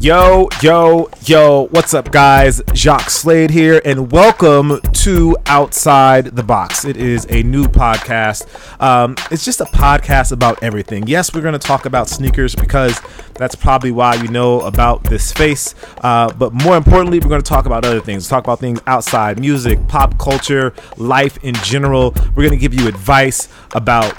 Yo, yo, yo, what's up, guys? Jacques Slade here, and welcome to Outside the Box. It is a new podcast. Um, it's just a podcast about everything. Yes, we're going to talk about sneakers because that's probably why you know about this space. Uh, but more importantly, we're going to talk about other things. Talk about things outside music, pop culture, life in general. We're going to give you advice about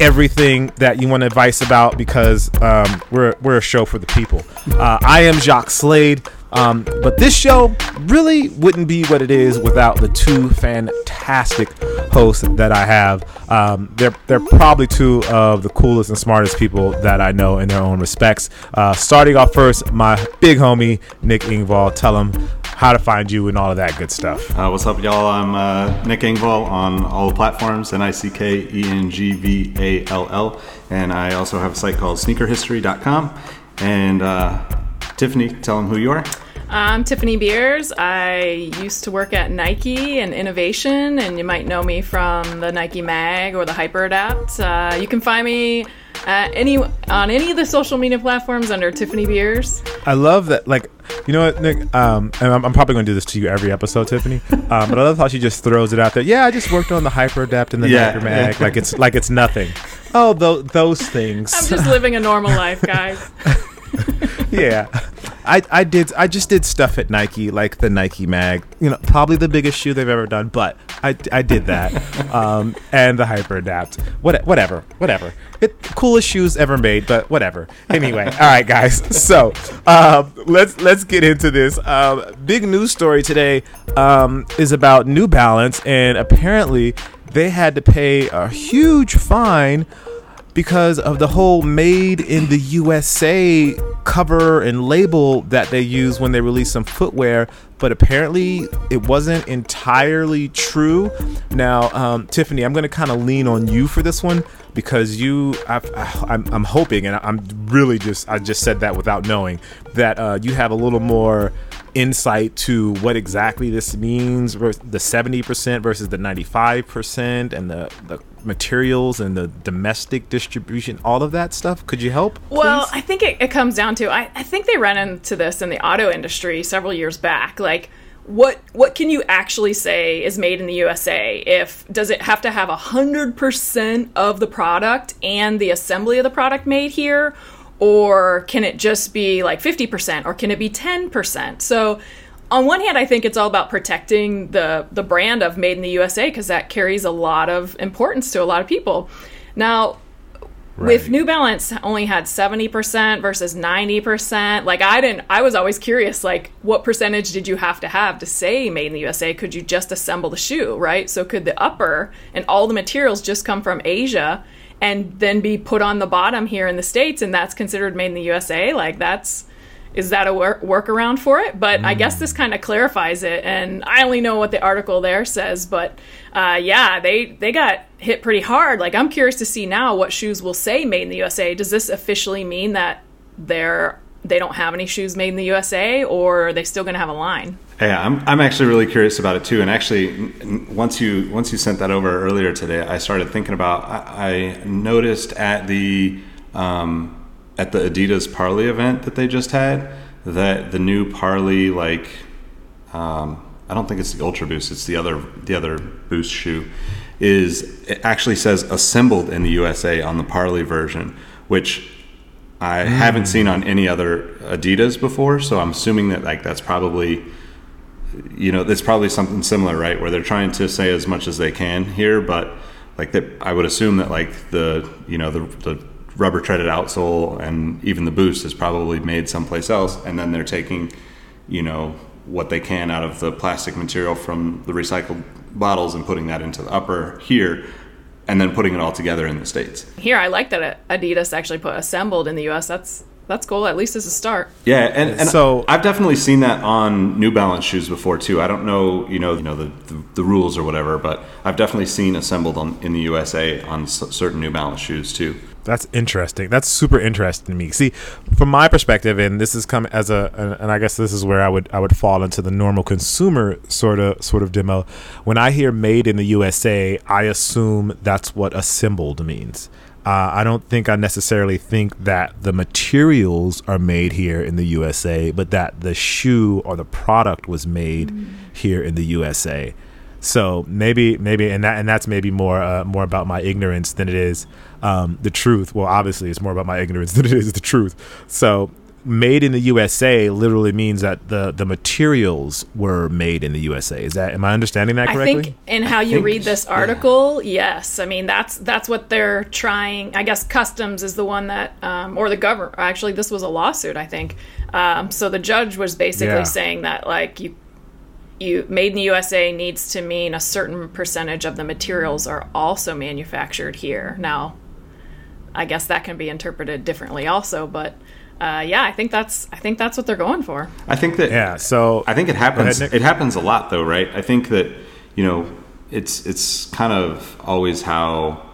everything that you want advice about because um, we're, we're a show for the people. Uh, I am Jacques Slade. Um, but this show really wouldn't be what it is without the two fantastic hosts that I have. Um, they're they're probably two of the coolest and smartest people that I know in their own respects. Uh, starting off first, my big homie Nick Engvall. Tell him how to find you and all of that good stuff. Uh, what's up, y'all? I'm uh, Nick Engvall on all platforms, N I C K E N G V A L L. And I also have a site called sneakerhistory.com. And uh, Tiffany, tell them who you are. I'm Tiffany Beers. I used to work at Nike and innovation, and you might know me from the Nike Mag or the Hyperadapt. Uh, you can find me at any on any of the social media platforms under Tiffany Beers. I love that. Like, you know what, Nick? Um, and I'm, I'm probably going to do this to you every episode, Tiffany. Um, but I love how she just throws it out there. Yeah, I just worked on the Hyperadapt and the Yeah. Nike Mag. Like it's like it's nothing. Oh, tho- those things. I'm just living a normal life, guys. yeah. I, I did I just did stuff at Nike like the Nike mag you know probably the biggest shoe they've ever done but I, I did that um, and the Hyper Adapt. What, whatever whatever. It coolest shoes ever made but whatever. Anyway all right guys. So um, let's let's get into this. Um, big news story today um, is about New Balance and apparently they had to pay a huge fine because of the whole made in the USA cover and label that they use when they release some footwear. But apparently, it wasn't entirely true. Now, um, Tiffany, I'm going to kind of lean on you for this one because you, I'm, I'm hoping, and I'm really just, I just said that without knowing that uh, you have a little more insight to what exactly this means the 70% versus the 95% and the, the materials and the domestic distribution all of that stuff could you help Well. I think it, it comes down to I, I think they ran into this in the auto industry several years back. Like what what can you actually say is made in the USA? If does it have to have hundred percent of the product and the assembly of the product made here? Or can it just be like 50% or can it be 10%? So on one hand, I think it's all about protecting the the brand of made in the USA because that carries a lot of importance to a lot of people. Now, with New Balance only had 70% versus 90%. Like I didn't I was always curious like what percentage did you have to have to say made in the USA? Could you just assemble the shoe, right? So could the upper and all the materials just come from Asia and then be put on the bottom here in the states and that's considered made in the USA? Like that's is that a work workaround for it? But I guess this kind of clarifies it. And I only know what the article there says, but uh, yeah, they they got hit pretty hard. Like I'm curious to see now what shoes will say made in the USA. Does this officially mean that they're they don't have any shoes made in the USA, or are they still going to have a line? Yeah, I'm, I'm actually really curious about it too. And actually, once you once you sent that over earlier today, I started thinking about. I, I noticed at the um, at the Adidas Parley event that they just had that the new Parley like um, I don't think it's the Ultra Boost. It's the other the other Boost shoe. Is it actually says assembled in the USA on the Parley version, which I haven't seen on any other Adidas before. So I'm assuming that like that's probably you know it's probably something similar, right? Where they're trying to say as much as they can here, but like that I would assume that like the you know the the rubber treaded outsole and even the boost is probably made someplace else, and then they're taking you know what they can out of the plastic material from the recycled bottles and putting that into the upper here and then putting it all together in the states Here, I like that Adidas actually put assembled in the US. That's that's cool. At least as a start. yeah and, and So- i've definitely seen that on new balance shoes before too i don't know you know you know the, the, the rules or whatever but i've definitely seen assembled on, in the usa on s- certain new balance shoes too That's interesting. That's super interesting to me. See, from my perspective, and this is come as a, and- and I guess this is where I would I would fall into the normal consumer sort of sort of demo. When I hear "made in the USA," I assume that's what assembled means. Uh, I don't think I necessarily think that the materials are made here in the USA, but that the shoe or the product was made mm. here in the USA. So maybe, maybe, and that, and that's maybe more, uh, more about my ignorance than it is um, the truth. Well, obviously, it's more about my ignorance than it is the truth. So made in the USA literally means that the the materials were made in the USA. Is that am I understanding that correctly? I think in how you read this article, yeah. yes. I mean that's that's what they're trying. I guess customs is the one that, um, or the government. Actually, this was a lawsuit. I think. Um, so the judge was basically yeah. saying that like you. You made in the USA needs to mean a certain percentage of the materials are also manufactured here. Now, I guess that can be interpreted differently also, but uh, yeah, I think that's I think that's what they're going for. I think that yeah. So I think it happens. Ahead, it happens a lot though, right? I think that you know it's it's kind of always how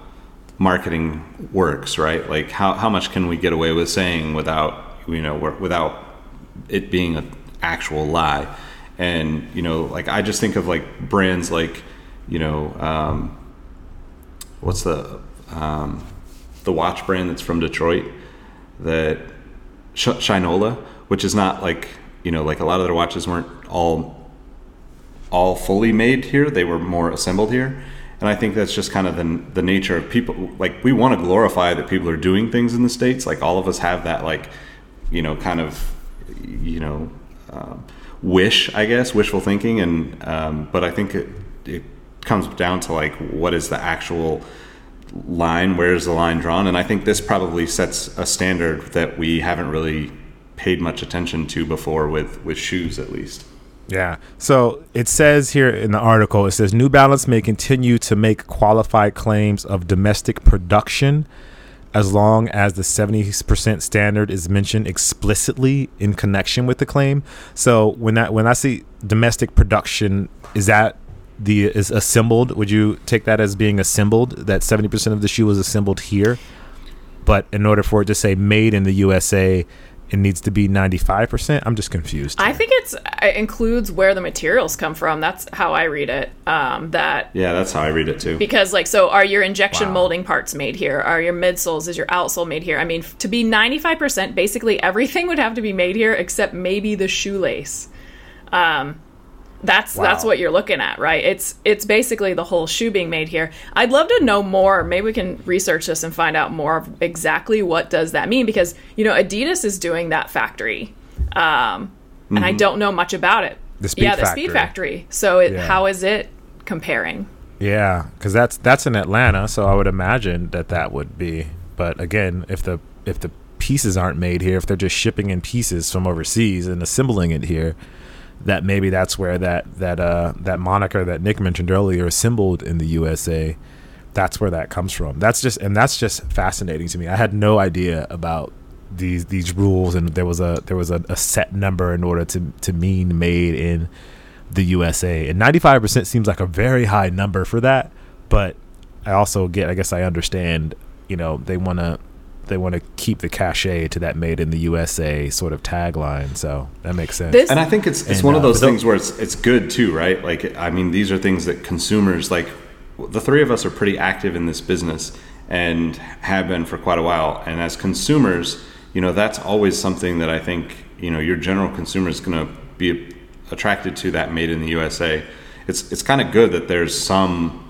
marketing works, right? Like how how much can we get away with saying without you know without it being an actual lie? And you know, like I just think of like brands like you know um, what's the um, the watch brand that's from Detroit that Shinola, which is not like you know like a lot of their watches weren't all all fully made here; they were more assembled here. And I think that's just kind of the the nature of people. Like we want to glorify that people are doing things in the states. Like all of us have that like you know kind of you know um, wish, I guess, wishful thinking. And um, but I think it it comes down to like what is the actual line where is the line drawn and i think this probably sets a standard that we haven't really paid much attention to before with with shoes at least yeah so it says here in the article it says new balance may continue to make qualified claims of domestic production as long as the 70% standard is mentioned explicitly in connection with the claim. So when that when i see domestic production is that the is assembled? Would you take that as being assembled that 70% of the shoe was assembled here? But in order for it to say made in the usa it needs to be 95% i'm just confused here. i think it's it includes where the materials come from. That's how i read it um, that yeah that's how i read it too. Because like so are your injection wow. molding parts made here? Are your midsoles is your outsole made here? I mean to be 95% basically everything would have to be made here except maybe the shoelace. Um, that's wow. that's what you're looking at, right? It's it's basically the whole shoe being made here. I'd love to know more. Maybe we can research this and find out more of exactly what does that mean because you know Adidas is doing that factory, um, mm-hmm. and I mm-hmm. don't know much about it. The Speed yeah, the Speed Factory. So it, yeah. how is it comparing? Yeah, because that's that's in Atlanta, so I would imagine that that would be. But again, if the if the pieces aren't made here, if they're just shipping in pieces from overseas and assembling it here that maybe that's where that that uh that moniker that Nick mentioned earlier, assembled in the USA, that's where that comes from. That's just and that's just fascinating to me. I had no idea about these these rules, and there was a there was a, a set number in order to to mean made in the USA, and ninety five percent seems like a very high number for that. But I also get, I guess I understand, you know, they want to they want to keep the cachet to that made in the USA sort of tagline. So that makes sense. This, and I think it's it's and, one of uh, those uh, things where it's it's good too, right? Like I mean, these are things that consumers like. The three of us are pretty active in this business and have been for quite a while. And as consumers, you know, that's always something that I think you know your general consumer is going to be attracted to that made in the USA. It's it's kind of good that there's some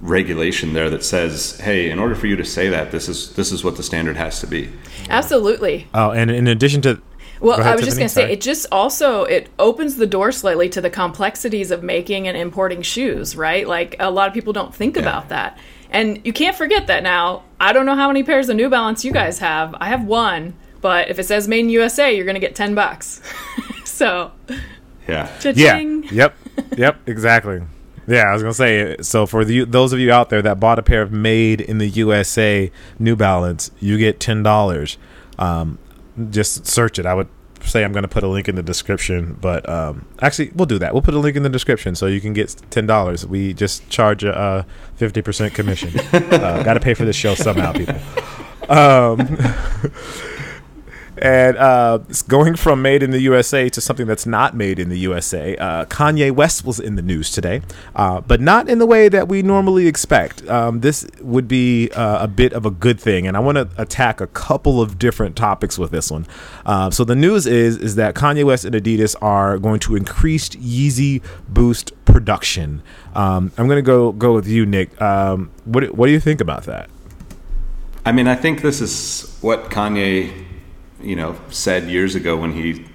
regulation there that says, "Hey, in order for you to say that, this is this is what the standard has to be." Absolutely. Oh, and in addition to well, ahead, I was Tiffany, just going to say it just also it opens the door slightly to the complexities of making and importing shoes, right? Like a lot of people don't think yeah. about that. And you can't forget that now. I don't know how many pairs of New Balance you guys have. I have one, but if it says made in USA, you're going to get 10 bucks. so Yeah. Cha-ching. Yeah. Yep. Yep, exactly. Yeah, I was gonna say. So for the, those of you out there that bought a pair of made in the USA New Balance, you get ten dollars. Um, just search it. I would say I'm gonna put a link in the description, but um, actually we'll do that. We'll put a link in the description so you can get ten dollars. We just charge a fifty percent commission. uh, Got to pay for this show somehow, people. Um, And uh, going from made in the USA to something that's not made in the USA, uh, Kanye West was in the news today, uh, but not in the way that we normally expect. Um, this would be uh, a bit of a good thing, and I want to attack a couple of different topics with this one. Uh, so the news is is that Kanye West and Adidas are going to increase Yeezy Boost production. Um, I'm going to go go with you, Nick. Um, what what do you think about that? I mean, I think this is what Kanye you know, said years ago when he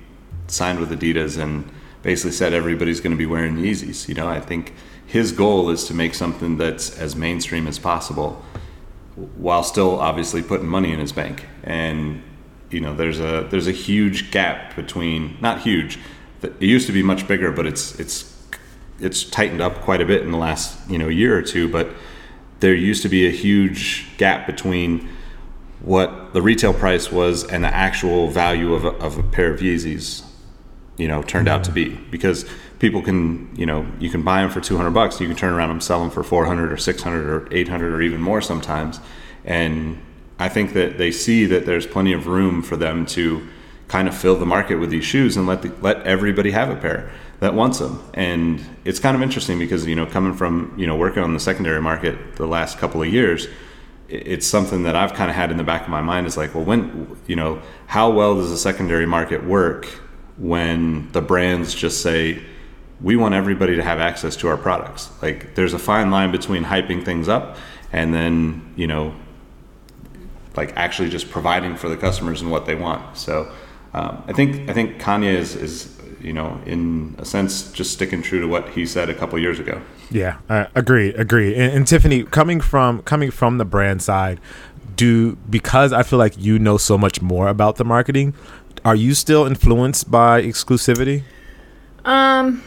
signed with Adidas and basically said everybody's going to be wearing Yeezys. You know, I think his goal is to make something that's as mainstream as possible while still obviously putting money in his bank. And you know, there's a there's a huge gap between not huge. It used to be much bigger, but it's it's it's tightened up quite a bit in the last you know year or two. But there used to be a huge gap between what the retail price was and the actual value of a, of a pair of Yeezys, you know, turned out to be because people can, you know, you can buy them for 200 bucks, you can turn around and sell them for 400 or 600 or 800 or even more sometimes. And I think that they see that there's plenty of room for them to kind of fill the market with these shoes and let the, let everybody have a pair that wants them. And it's kind of interesting because, you know, coming from, you know, working on the secondary market the last couple of years, it's something that I've kind of had in the back of my mind is like, well, when, you know, how well does the secondary market work when the brands just say, we want everybody to have access to our products? Like, there's a fine line between hyping things up and then, you know, like actually just providing for the customers and what they want. So, um, I think I think Kanye is, is you know, in a sense, just sticking true to what he said a couple years ago. Yeah, uh, agree, agree. And, and Tiffany, coming from coming from the brand side, do because I feel like you know so much more about the marketing. Are you still influenced by exclusivity? Um,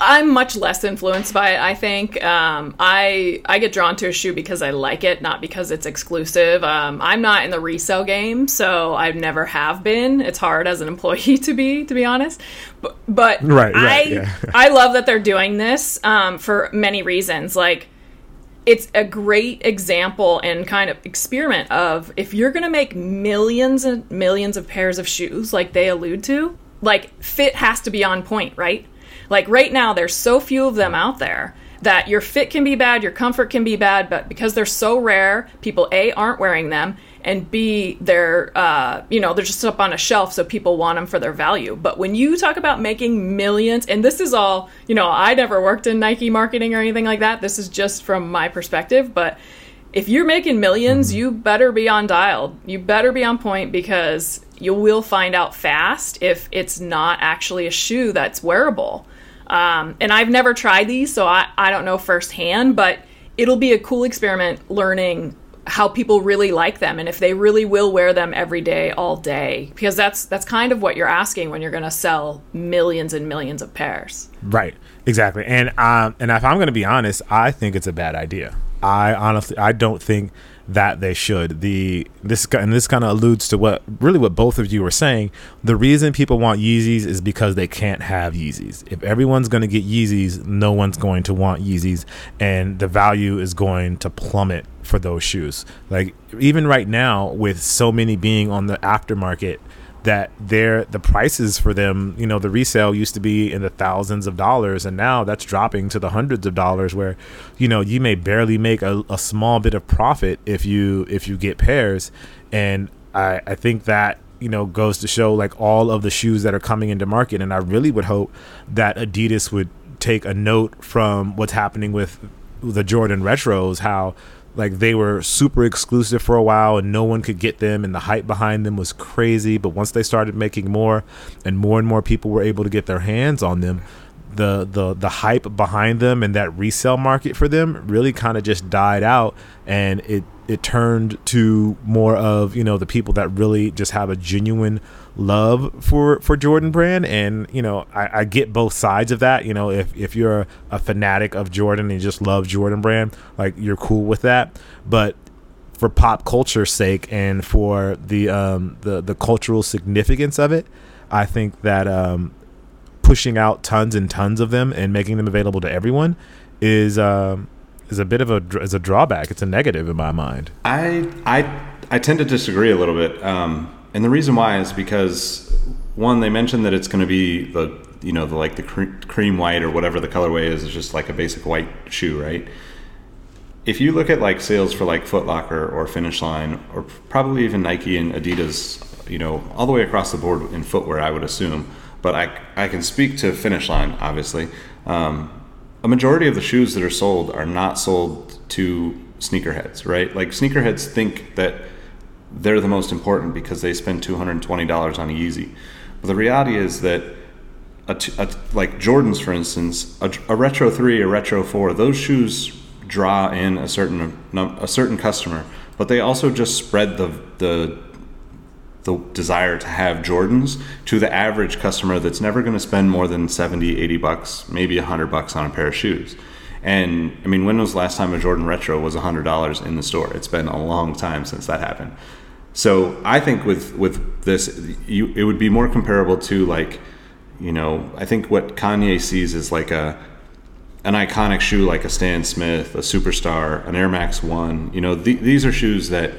I'm much less influenced by it. I think um, I I get drawn to a shoe because I like it, not because it's exclusive. Um, I'm not in the resale game, so I never have been. It's hard as an employee to be, to be honest. But, but right, right, I yeah. I love that they're doing this um, for many reasons. Like it's a great example and kind of experiment of if you're going to make millions and millions of pairs of shoes, like they allude to, like fit has to be on point, right? Like right now, there's so few of them out there that your fit can be bad, your comfort can be bad, but because they're so rare, people A aren't wearing them, and B they're uh, you know they're just up on a shelf, so people want them for their value. But when you talk about making millions, and this is all you know, I never worked in Nike marketing or anything like that. This is just from my perspective, but if you're making millions, you better be on dialed. You better be on point because you will find out fast if it's not actually a shoe that's wearable. Um, and I've never tried these, so I, I don't know firsthand, but it'll be a cool experiment learning how people really like them and if they really will wear them every day all day. Because that's that's kind of what you're asking when you're going to sell millions and millions of pairs. Right exactly. And um and if i'm going to be honest i think it's a bad idea. I honestly i don't think that they should. The this and this kind of alludes to what really what both of you were saying. The reason people want Yeezys is because they can't have Yeezys. If everyone's going to get Yeezys, no one's going to want Yeezys, and the value is going to plummet for those shoes. Like even right now, with so many being on the aftermarket that they're the prices for them you know the resale used to be in the thousands of dollars and now that's dropping to the hundreds of dollars where you know you may barely make a, a small bit of profit if you if you get pairs. And i i think that you know goes to show like all of the shoes that are coming into market. And i really would hope that adidas would take a note from what's happening with the jordan retros how like they were super exclusive for a while and no one could get them and the hype behind them was crazy. But once they started making more and more and more people were able to get their hands on them the the the hype behind them and that resale market for them really kind of just died out and it it turned to more of you know the people that really just have a genuine love for for Jordan brand. And you know I, I get both sides of that. You know if if you're a fanatic of Jordan and just love Jordan brand like you're cool with that. But for pop culture's sake and for the um the the cultural significance of it I think that um pushing out tons and tons of them and making them available to everyone is um is a bit of a is a drawback. It's a negative in my mind. I I I tend to disagree a little bit, um, and the reason why is because one, they mentioned that it's going to be the you know the like the cre- cream white or whatever the colorway is, is just like a basic white shoe, right? If you look at like sales for like Foot Locker or Finish Line or probably even Nike and Adidas, you know, all the way across the board in footwear, I would assume. But I I can speak to Finish Line, obviously. Um, a majority of the shoes that are sold are not sold to sneakerheads, right? Like sneakerheads think that they're the most important because they spend $220 on a Yeezy. But the reality is that like Jordans, for instance, a, a, retro three, a retro four, those shoes draw in a certain a certain customer, but they also just spread the the the desire to have Jordans to the average customer that's never going to spend more than 70, 80 bucks, maybe 100 bucks on a pair of shoes. And I mean, when was the last time a Jordan Retro was $100 in the store? It's been a long time since that happened. So I think with with this, you, it would be more comparable to like, you know, I think what Kanye sees is like a an iconic shoe like a Stan Smith, a Superstar, an Air Max One. You know, th- these are shoes that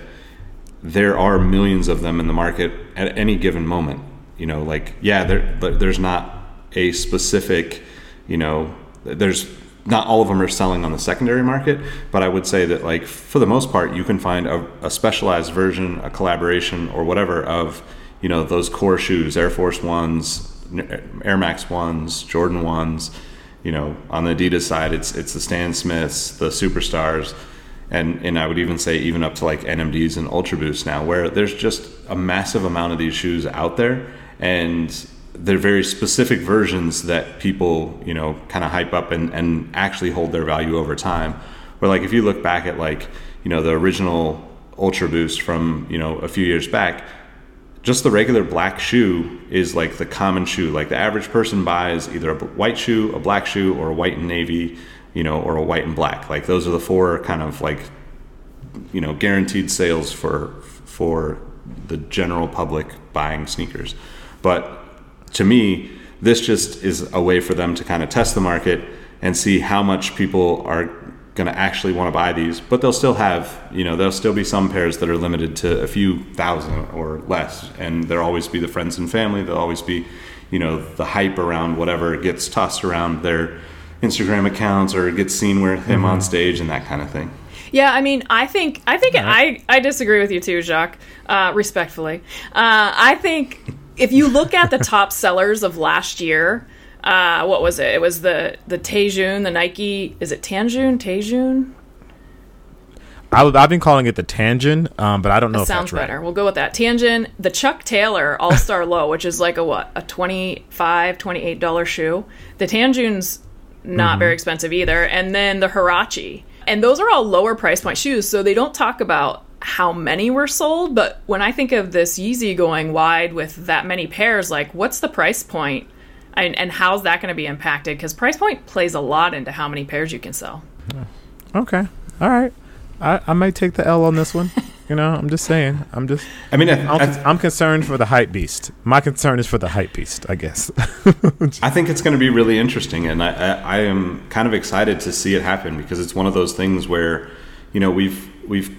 there are millions of them in the market at any given moment. You know, like yeah, there there's not a specific, you know, there's not all of them are selling on the secondary market, but I would say that like for the most part, you can find a, a, specialized version, a collaboration, or whatever of you know those core shoes, Air Force Ones, uh, Air Max Ones, Jordan Ones. You know, on the Adidas side, it's it's the Stan Smiths, the Superstars, and and I would even say even up to like NMDs and Ultra Boosts now, where there's just a massive amount of these shoes out there, and they're very specific versions that people you know kind of hype up and, and actually hold their value over time. Where like if you look back at like you know the original ultra boost from you know a few years back just the regular black shoe is like the common shoe. Like the average person buys either a white shoe a black shoe or a white and navy you know or a white and black. Like those are the four kind of like you know guaranteed sales for for the general public buying sneakers. But to me, this just is a way for them to kind of test the market and see how much people are going to actually want to buy these. But they'll still have, you know, there'll still be some pairs that are limited to a few thousand or less. And there'll always be the friends and family. There'll always be, you know, the hype around whatever gets tossed around their Instagram accounts or gets seen with him mm-hmm. on stage and that kind of thing. Yeah, I mean, I think I think right. I I disagree with you too, Jacques. Uh, respectfully, uh, I think if you look at the top sellers of last year, uh, what was it? It was the the Tejun, the Nike. Is it Tanjun? Tejun? I, have been calling it the Tangent, um, but I don't know. It sounds better. We'll go with that. Tangent, the Chuck Taylor All Star Low, which is like a what, a 25 28 dollar shoe. The Tanjun's not mm-hmm. very expensive either, and then the Huarache, and those are all lower price point shoes, so they don't talk about how many were sold, but when I think of this Yeezy going wide with that many pairs, like what's the price point and, and how's that going to be impacted? Because price point plays a lot into how many pairs you can sell. Okay. All right. I, I might take the L on this one. You know, I'm just saying. I'm just. I mean, I'm, I, I'm concerned for the hype beast. My concern is for the hype beast. I guess. I think it's going to be really interesting, and I, I, I am kind of excited to see it happen because it's one of those things where, you know, we've we've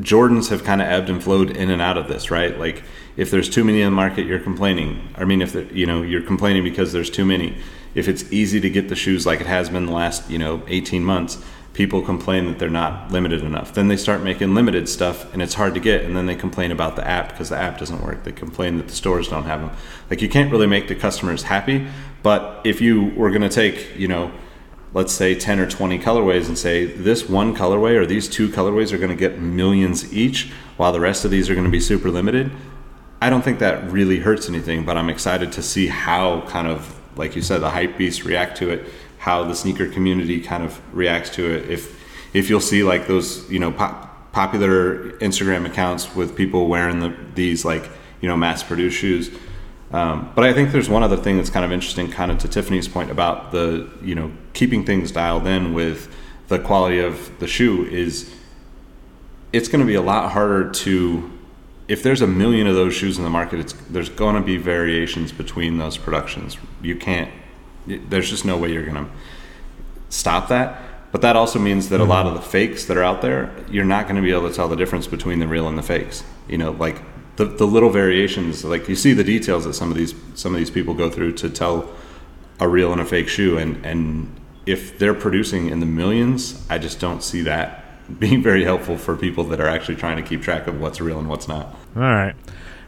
Jordans have kind of ebbed and flowed in and out of this, right? Like if there's too many in the market, you're complaining. I mean, if you know you're complaining because there's too many. If it's easy to get the shoes like it has been the last you know 18 months, people complain that they're not limited enough. Then they start making limited stuff and it's hard to get, and then they complain about the app because the app doesn't work. They complain that the stores don't have them. Like you can't really make the customers happy. But if you were going to take you know let's say 10 or 20 colorways and say this one colorway or these two colorways are going to get millions each while the rest of these are going to be super limited. I don't think that really hurts anything but i'm excited to see how kind of like you said the hype beasts react to it how the sneaker community kind of reacts to it. If if you'll see like those you know pop, popular instagram accounts with people wearing the, these like you know mass produced shoes um, but I think there's one other thing that's kind of interesting, kind of to Tiffany's point about the you know keeping things dialed in with the quality of the shoe is it's going to be a lot harder to if there's a million of those shoes in the market it's there's going to be variations between those productions. You can't there's just no way you're going to stop that. But that also means that a lot of the fakes that are out there, you're not going to be able to tell the difference between the real and the fakes. You know, like the, the little variations, like you see the details that some of these some of these people go through to tell a real and a fake shoe, and and if they're producing in the millions, I just don't see that being very helpful for people that are actually trying to keep track of what's real and what's not. All right.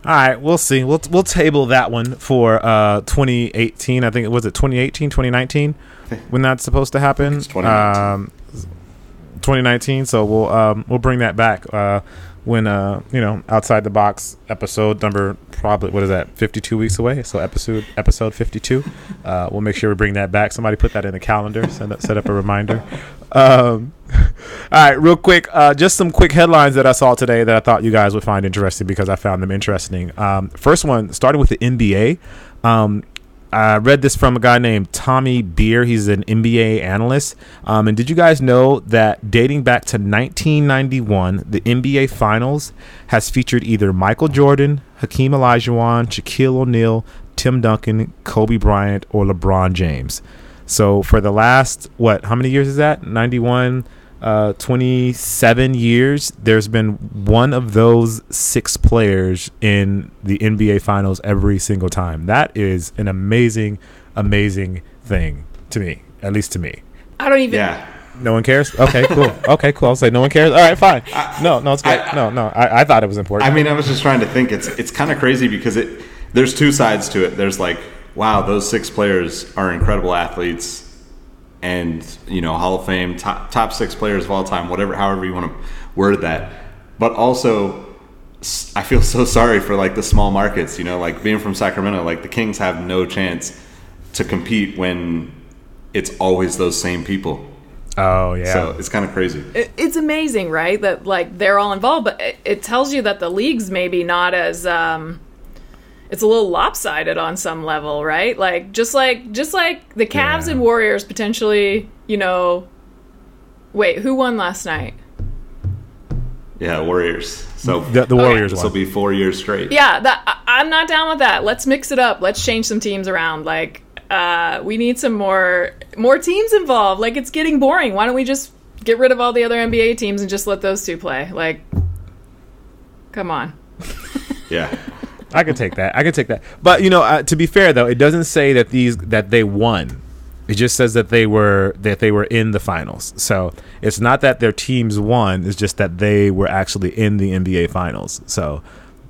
All right, we'll see. We'll we'll table that one for uh 2018. I think it was it 2018, 2019 when that's supposed to happen. It's 2019. Um 2019, so we'll um we'll bring that back uh when uh you know, outside the box episode number probably what is that? 52 weeks away. So episode episode 52. Uh we'll make sure we bring that back. Somebody put that in the calendar, set up, set up a reminder. Um all right, real quick, uh, just some quick headlines that I saw today that I thought you guys would find interesting because I found them interesting. Um, first one, starting with the NBA. Um, I read this from a guy named Tommy Beer. He's an NBA analyst. Um, and did you guys know that dating back to 1991, the NBA Finals has featured either Michael Jordan, Hakeem Olajuwon, Shaquille O'Neal, Tim Duncan, Kobe Bryant, or LeBron James? So for the last, what, how many years is that? 91, uh, 27 years, there's been one of those six players in the NBA Finals every single time. That is an amazing, amazing thing to me, at least to me. I don't even. Yeah. No one cares. Okay, cool. Okay, cool. I'll say no one cares. All right, fine. No, no, it's good. I- no, no. I, I thought it was important. I mean, I was just trying to think. It's it's kind of crazy because it there's two sides to it. There's like, wow, those six players are incredible athletes, and you know, Hall of Fame top top six players of all time, whatever, however you want to word that. But also, I feel so sorry for like the small markets. You know, like being from Sacramento, like the Kings have no chance to compete when it's always those same people. oh yeah. So it's kind of crazy. It- It's amazing, right? That like they're all involved, but it, it tells you that the league's maybe not as um, it's a little lopsided on some level, right? Like just like just like the Cavs Yeah. and Warriors potentially, you know. Wait, who won last night? Yeah, Warriors. So the, the Warriors this will be four years straight. Yeah, that I- I'm not down with that. Let's mix it up. Let's change some teams around. Like, uh, we need some more more teams involved. Like, it's getting boring. Why don't we just get rid of all the other NBA teams and just let those two play? Like, come on. Yeah. I could take that. I could take that. But you know, uh, to be fair though, it doesn't say that these that they won. It just says that they were that they were in the finals. So it's not that their teams won. It's just that they were actually in the NBA finals. So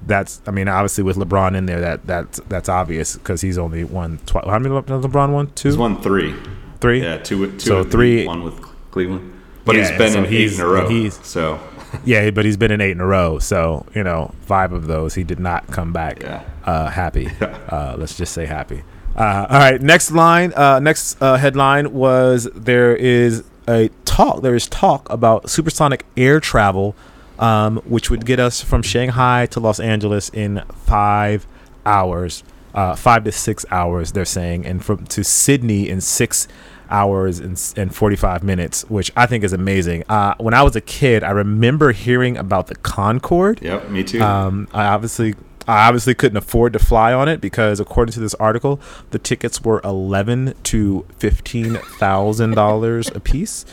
that's I mean, obviously with LeBron in there, that that's that's obvious because he's only won. Tw- how many Le- LeBron won? Two, He's won three. three. Yeah, two. with- two So three- one with Cleveland. But Yeah, he's been so in eight he's- in a row. he's- so Yeah, but he's been in eight in a row. So you know, five of those he did not come back Yeah. uh, happy. Uh, let's just say happy. Uh, all right, next line. Uh, next uh, headline was there is a talk. There is talk about supersonic air travel, um, which would get us from Shanghai to Los Angeles in five hours, uh, five to six hours. They're saying, and from to Sydney in six hours and, and 45 minutes, which I think is amazing. Uh, when I was a kid, I remember hearing about the Concorde. yep, me too. Um, I obviously, I obviously couldn't afford to fly on it because, according to this article, the tickets were eleven to fifteen thousand dollars a piece.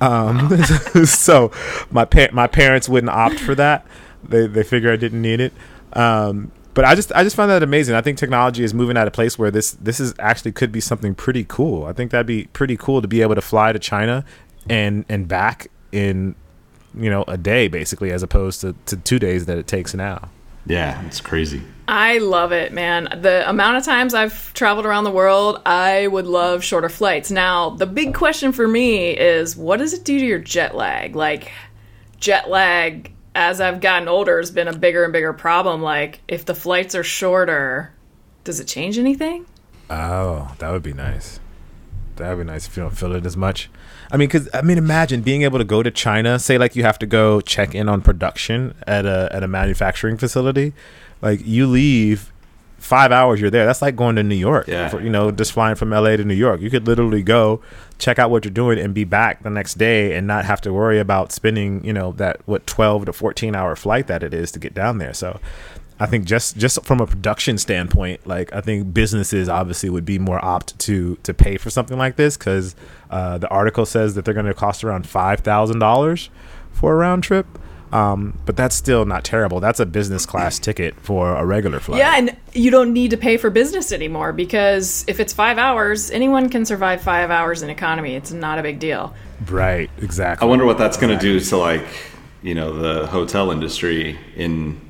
Um, so my pa- my parents wouldn't opt for that. They they figure I didn't need it. Um, but I just I just find that amazing. I think technology is moving at a place where this this is actually could be something pretty cool. I think that'd be pretty cool to be able to fly to China and and back in you know a day basically as opposed to, to two days that it takes now. yeah, it's crazy. I love it, man. The amount of times I've traveled around the world, I would love shorter flights. Now, the big question for me is what does it do to your jet lag? Like, jet lag, as I've gotten older, has been a bigger and bigger problem. Like, if the flights are shorter, does it change anything? Oh, that would be nice. That would be nice if you don't feel it as much. I mean, because I mean, imagine being able to go to China. Say, like you have to go check in on production at a at a manufacturing facility. Like you leave five hours, you're there. That's like going to New York. Yeah. For, you know, just flying from LA to New York. You could literally go check out what you're doing and be back the next day and not have to worry about spending you know that what 12 to 14 hour flight that it is to get down there. So I think just just from a production standpoint, like I think businesses obviously would be more opt to to pay for something like this because uh, the article says that they're going to cost around five thousand dollars for a round trip. Um, but that's still not terrible. That's a business class ticket for a regular flight. Yeah, and you don't need to pay for business anymore because if it's five hours, anyone can survive five hours in economy. It's not a big deal. Right. Exactly. I wonder what that's going to do to like you know the hotel industry in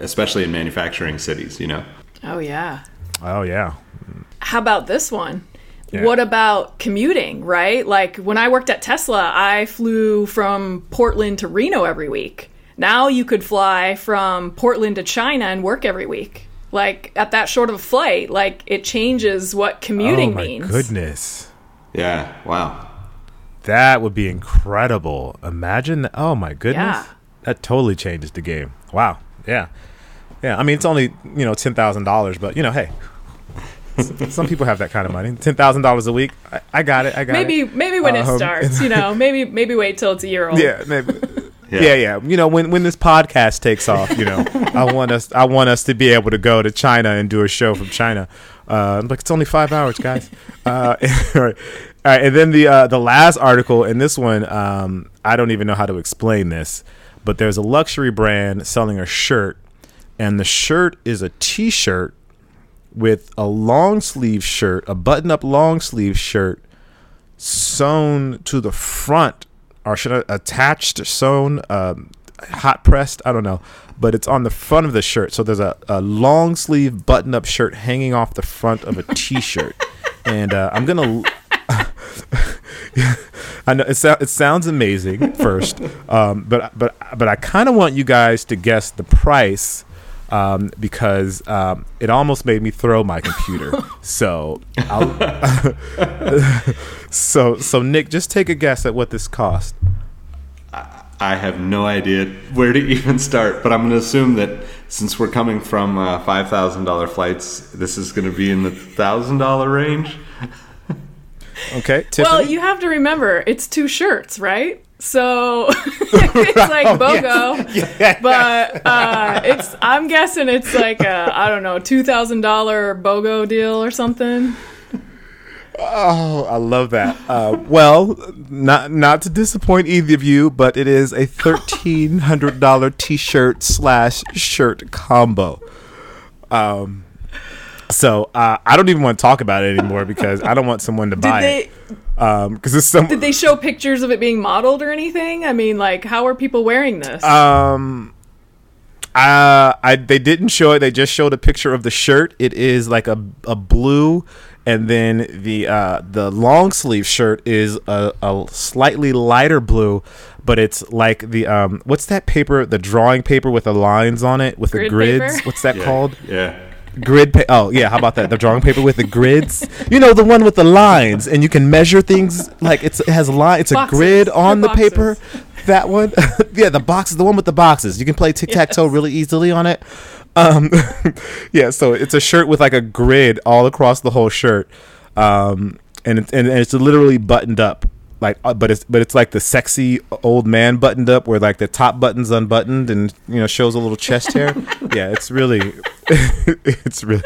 especially in manufacturing cities. You know. Oh yeah. Oh yeah. How about this one? Yeah. What about commuting, right? Like when I worked at Tesla, I flew from Portland to Reno every week. Now you could fly from Portland to China and work every week. Like at that short of a flight, like it changes what commuting means. oh my means. goodness. Yeah. Wow. That would be incredible. Imagine that. Oh my goodness. Yeah. That totally changes the game. Wow. Yeah. Yeah. I mean, it's only, you know, $10,000, but, you know, hey, s- some people have that kind of money. $10,000 a week. I, I got it. I got Maybe it. maybe when it Um, starts, you know, maybe maybe wait till it's a year old. Yeah. Maybe. Yeah. Yeah, yeah. You know, when when this podcast takes off, you know, I want us I want us to be able to go to China and do a show from China. Uh, like it's only five hours, guys. Uh, all right. All right, and then the uh, the last article, in this one, um, I don't even know how to explain this, but there's a luxury brand selling a shirt, and the shirt is a T-shirt with a long sleeve shirt, a button up long sleeve shirt, sewn to the front, or should I attached, sewn, um, hot pressed? I don't know, but it's on the front of the shirt. So there's a, a long sleeve button up shirt hanging off the front of a T-shirt, and uh, I'm gonna. I know it, sou- it sounds amazing first, um, but but but I kind of want you guys to guess the price um, because um, it almost made me throw my computer. so, I'll so so Nick, just take a guess at what this cost. I have no idea where to even start, but I'm going to assume that since we're coming from uh, five thousand dollar flights, this is going to be in the thousand dollar range. Okay, Tiffany. Well, you have to remember it's two shirts, right? So it's like Oh, BOGO, but uh, it's I'm guessing it's like a I don't know two thousand dollar BOGO deal or something. Oh, I love that. Uh, well, not not to disappoint either of you, but it is a thirteen hundred dollar T-shirt slash shirt combo. Um, so uh, I don't even want to talk about it anymore because I don't want someone to Did buy they it. Um, because it's some. did they show pictures of it being modeled or anything? I mean, like how are people wearing this? Um, uh, I they didn't show it. They just showed a picture of the shirt. It is like a a blue, and then the uh the long sleeve shirt is a, a slightly lighter blue, but it's like the um what's that paper? The drawing paper with the lines on it with the grids. paper? What's that Yeah, called? Yeah. Grid. Pa- oh yeah, how about that? The drawing paper with the grids. You know the one with the lines, and you can measure things like it's it has a line. It's a grid on They're the paper. That one, yeah, the boxes, the one with the boxes. You can play tic tac toe Yes. really easily on it. Um, yeah, so it's a shirt with like a grid all across the whole shirt, um, and it's and it's literally buttoned up, like, uh, but it's but it's like the sexy old man buttoned up, where like the top button's unbuttoned and you know shows a little chest hair. yeah, it's really, it's really,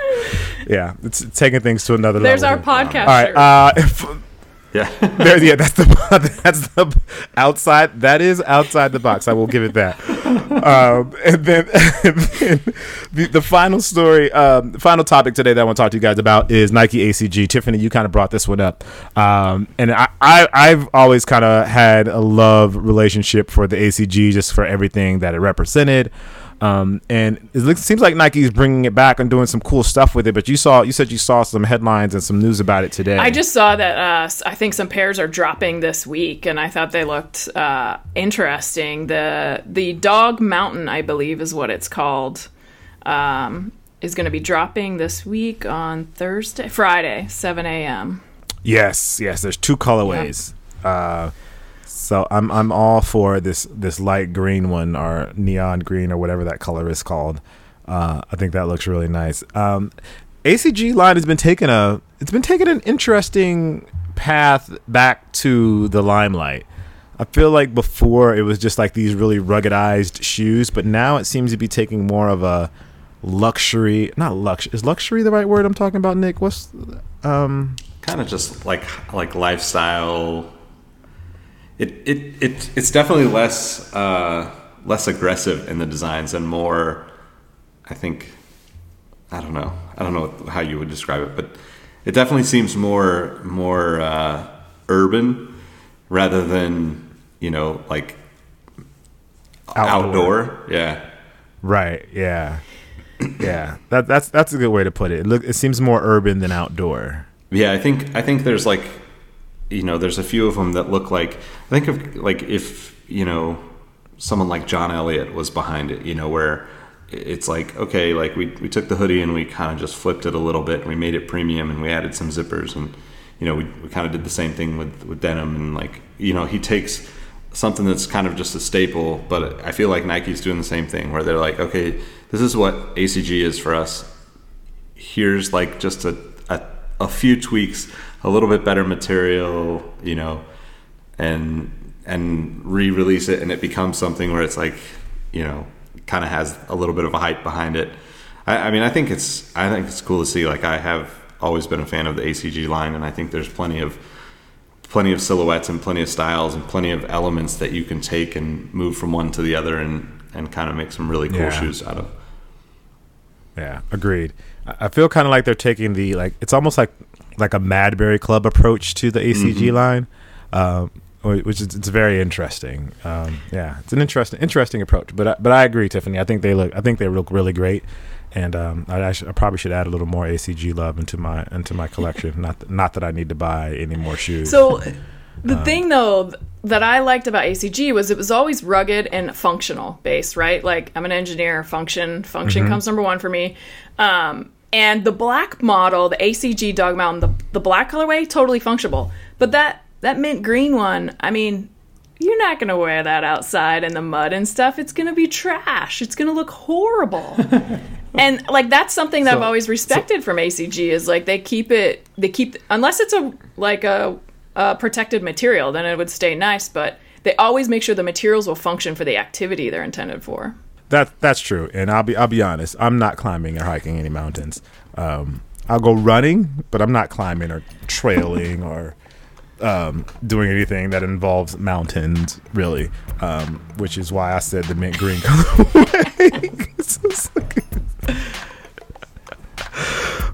yeah, it's taking things to another level. There's our podcast. All right, uh, Yeah. there, yeah, that's the that's the outside. That is outside the box. I will give it that. Um, and then, and then the, the final story, um, the final topic today that I want to talk to you guys about is Nike ACG. Tiffany, you kind of brought this one up, um, and I, I I've always kind of had a love relationship for the ACG, just for everything that it represented. Um, and it looks, seems like Nike is bringing it back and doing some cool stuff with it. But you saw, you said you saw some headlines and some news about it today. I just saw that uh, I think some pairs are dropping this week, and I thought they looked uh, interesting. The the Dog Mountain, I believe, is what it's called, um, is going to be dropping this week on Thursday, Friday, seven a.m. Yes, yes. There's two colorways. Uh, so I'm I'm all for this this light green one or neon green or whatever that color is called. Uh, I think that looks really nice. Um, ACG line has been taking a it's been taking an interesting path back to the limelight. I feel like before it was just like these really ruggedized shoes, but now it seems to be taking more of a luxury. Not luxury. Is luxury the right word I'm talking about, Nick? What's um kind of just like like lifestyle. It it, it it's definitely less uh, less aggressive in the designs and more. I think I don't know. I don't know how you would describe it, but it definitely seems more more uh, urban rather than you know like outdoor. outdoor. Yeah. Right. Yeah. yeah. That that's that's a good way to put it. It, look, it seems more urban than outdoor. Yeah, I think I think there's like you know there's a few of them that look like I think of like if you know someone like John Elliott was behind it, you know where it's like okay like we, we took the hoodie and we kind of just flipped it a little bit and we made it premium and we added some zippers and you know we, we kind of did the same thing with with denim and like you know he takes something that's kind of just a staple but i feel like nike's doing the same thing where they're like okay this is what acg is for us. Here's like just a, a, a few tweaks a little bit better material you know and and re-release it and it becomes something where it's like you know kind of has a little bit of a hype behind it. I, I, mean, I think it's I think it's cool to see. Like I have always been a fan of the ACG line, and I think there's plenty of plenty of silhouettes and plenty of styles and plenty of elements that you can take and move from one to the other and and kind of make some really cool yeah. shoes out of. Yeah, agreed. I feel kind of like they're taking the like it's almost like like a Madbury Club approach to the ACG mm-hmm. line. Um, which is it's very interesting. Um, yeah, it's an interesting interesting approach. But I, but I agree, Tiffany. I think they look I think they look really great, and um, I, I, should, I, probably should add a little more ACG love into my into my collection. not th- not that I need to buy any more shoes. So. The um, thing though that I liked about ACG was it was always rugged and functional based, right? Like I'm an engineer, function function mm-hmm. comes number one for me. Um, and the black model, the ACG Dog Mountain, the the black colorway, totally functional. But that that mint green one, I mean, you're not going to wear that outside in the mud and stuff. It's going to be trash. It's going to look horrible. and like that's something that so, I've always respected so, from ACG is like they keep it they keep unless it's a like a, a protected material, then it would stay nice, but they always make sure the materials will function for the activity they're intended for. That that's true, and I'll be I'll be honest. I'm not climbing or hiking any mountains. Um, I'll go running, but I'm not climbing or trailing or um, doing anything that involves mountains, really, um, which is why I said the mint green colorway.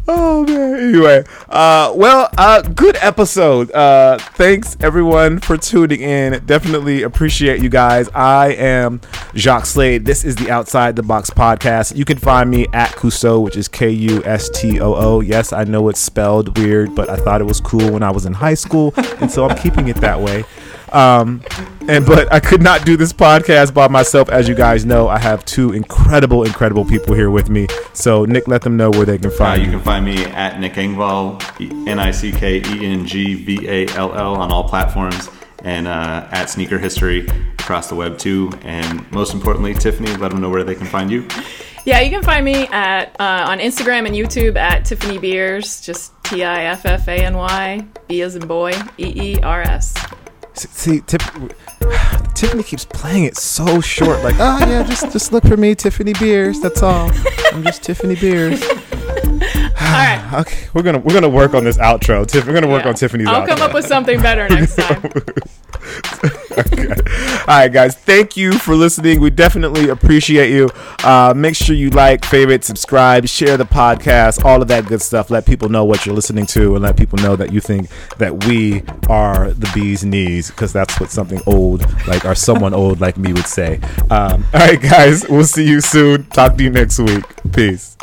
oh man. Anyway, uh, well, uh, good episode. Uh, thanks everyone for tuning in. Definitely appreciate you guys. I am Jacques Slade. This is the Outside the Box podcast. You can find me at Kustoo, which is K U S T O O. Yes, I know it's spelled weird, but I thought it was cool when I was in high school, and so I'm keeping it that way. Um, and but I could not do this podcast by myself, as you guys know. I have two incredible, incredible people here with me. So Nick, let them know where they can find. Uh, you can find me at Nick Engvall, N I C K E N G V A L L on all platforms, and uh, at Sneaker History across the web too. And most importantly, Tiffany, let them know where they can find you. Yeah, you can find me at uh, on Instagram and YouTube at Tiffany Beers, just T I F F A N Y B as in boy E E R S. See, Tip, Tiffany keeps playing it so short. Like, oh yeah, just just look for me, Tiffany Beers. That's all. I'm just Tiffany Beers. All right. Okay, we're gonna we're gonna work on this outro. Tiff, we're gonna work yeah. on Tiffany's. Outro. I'll outro. come up with something better next time. okay. All right, guys. Thank you for listening. We definitely appreciate you. Uh, make sure you like, favorite, subscribe, share the podcast, all of that good stuff. Let people know what you're listening to, and let people know that you think that we are the bee's knees, because that's what something old, like or someone old like me, would say. Um, all right, guys. We'll see you soon. Talk to you next week. Peace.